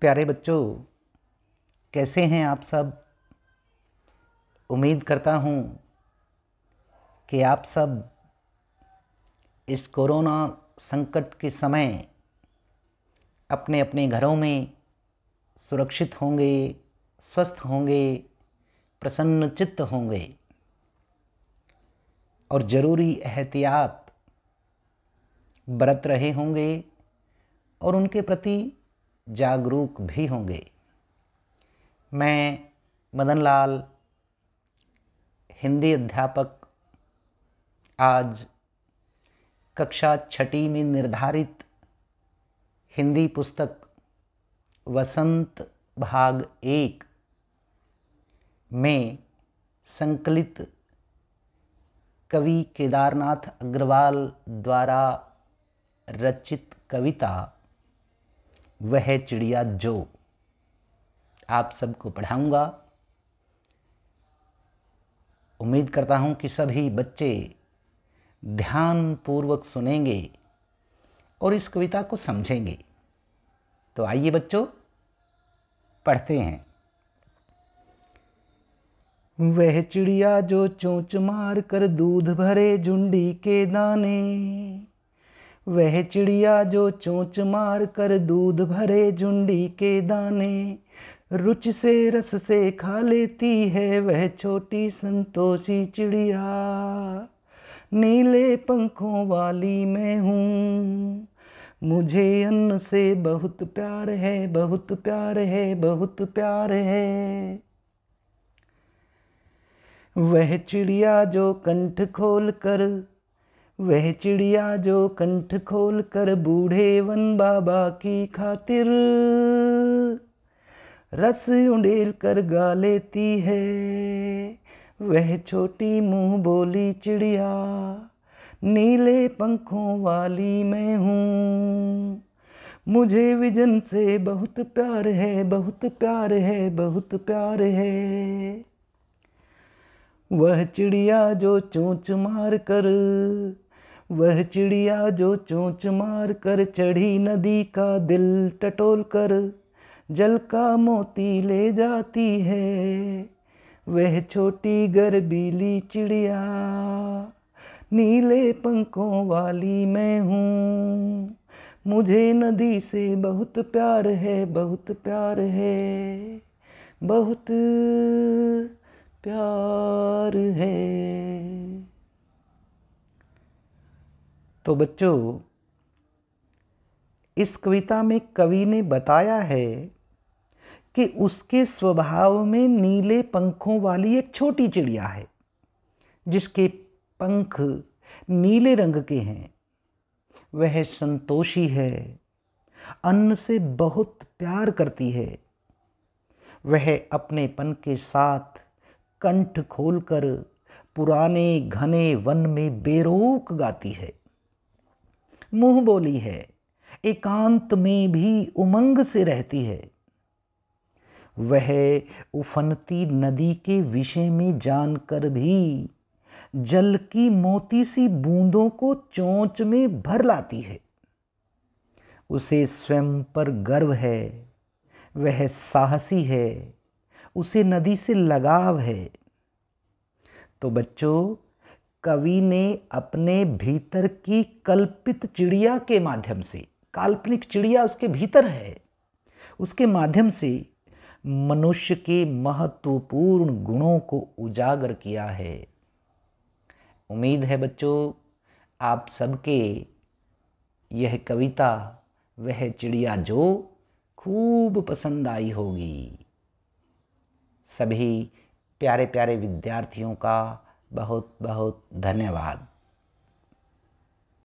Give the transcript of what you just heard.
प्यारे बच्चों, कैसे हैं आप सब? उम्मीद करता हूँ कि आप सब इस कोरोना संकट के समय अपने अपने घरों में सुरक्षित होंगे, स्वस्थ होंगे, प्रसन्न चित्त होंगे। और ज़रूरी एहतियात बरत रहे होंगे और उनके प्रति जागरूक भी होंगे। मैं मदन लाल हिंदी अध्यापक, आज कक्षा छठी में निर्धारित हिंदी पुस्तक वसंत भाग एक में संकलित कवि केदारनाथ अग्रवाल द्वारा रचित कविता वह चिड़िया जो आप सबको पढ़ाऊँगा। उम्मीद करता हूँ कि सभी बच्चे ध्यान पूर्वक सुनेंगे और इस कविता को समझेंगे। तो आइए बच्चों, पढ़ते हैं। वह चिड़िया जो चोंच मार कर दूध भरे झुंडी के दाने वह चिड़िया जो चोंच मार कर दूध भरे झुंडी के दाने रुच से रस से खा लेती है, वह छोटी संतोषी चिड़िया। नीले पंखों वाली मैं हूँ, मुझे अन्न से बहुत प्यार है, बहुत प्यार है, बहुत प्यार है। वह चिड़िया जो कंठ खोल कर वह चिड़िया जो कंठ खोल कर बूढ़े वन बाबा की खातिर रस उंडेल कर गा लेती है। वह छोटी मुँह बोली, चिड़िया, नीले पंखों वाली मैं हूँ। मुझे विजन से बहुत प्यार है, बहुत प्यार है, बहुत प्यार है। वह चिड़िया जो चोंच मार कर वह चिड़िया जो चोंच मार कर चढ़ी नदी का दिल टटोल कर, जल का मोती ले जाती है। वह छोटी गर्बीली चिड़िया, नीले पंखों वाली मैं हूँ। मुझे नदी से बहुत प्यार है, बहुत प्यार है, बहुत प्यार है। तो बच्चों, इस कविता में कवि ने बताया है कि उसके स्वभाव में नीले पंखों वाली एक छोटी चिड़िया है, जिसके पंख नीले रंग के हैं। वह संतोषी है, अन्न से बहुत प्यार करती है। वह अपनेपन के साथ कंठ खोलकर पुराने घने वन में बेरोक गाती है। मुँह बोली है, एकांत में भी उमंग से रहती है। वह उफनती नदी के विषय में जानकर भी जल की मोती सी बूंदों को चोंच में भर लाती है। उसे स्वयं पर गर्व है, वह साहसी है, उसे नदी से लगाव है। तो बच्चों कवि ने अपने भीतर की कल्पित चिड़िया के माध्यम से, काल्पनिक चिड़िया उसके भीतर है, उसके माध्यम से मनुष्य के महत्वपूर्ण गुणों को उजागर किया है। उम्मीद है बच्चों, आप सबके यह कविता, वह चिड़िया जो खूब पसंद आई होगी। सभी प्यारे प्यारे विद्यार्थियों का बहुत बहुत धन्यवाद।